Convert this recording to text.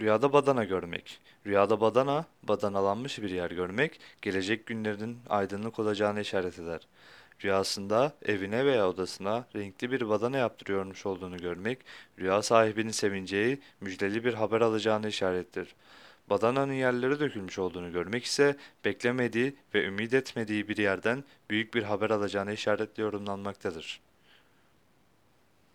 Rüyada badana görmek. Rüyada badana, badanalanmış bir yer görmek, gelecek günlerin aydınlık olacağını işaret eder. Rüyasında evine veya odasına renkli bir badana yaptırıyormuş olduğunu görmek, rüya sahibinin sevineceği, müjdeli bir haber alacağını işarettir. Badananın yerlere dökülmüş olduğunu görmek ise beklemediği ve ümit etmediği bir yerden büyük bir haber alacağını işaretli yorumlanmaktadır.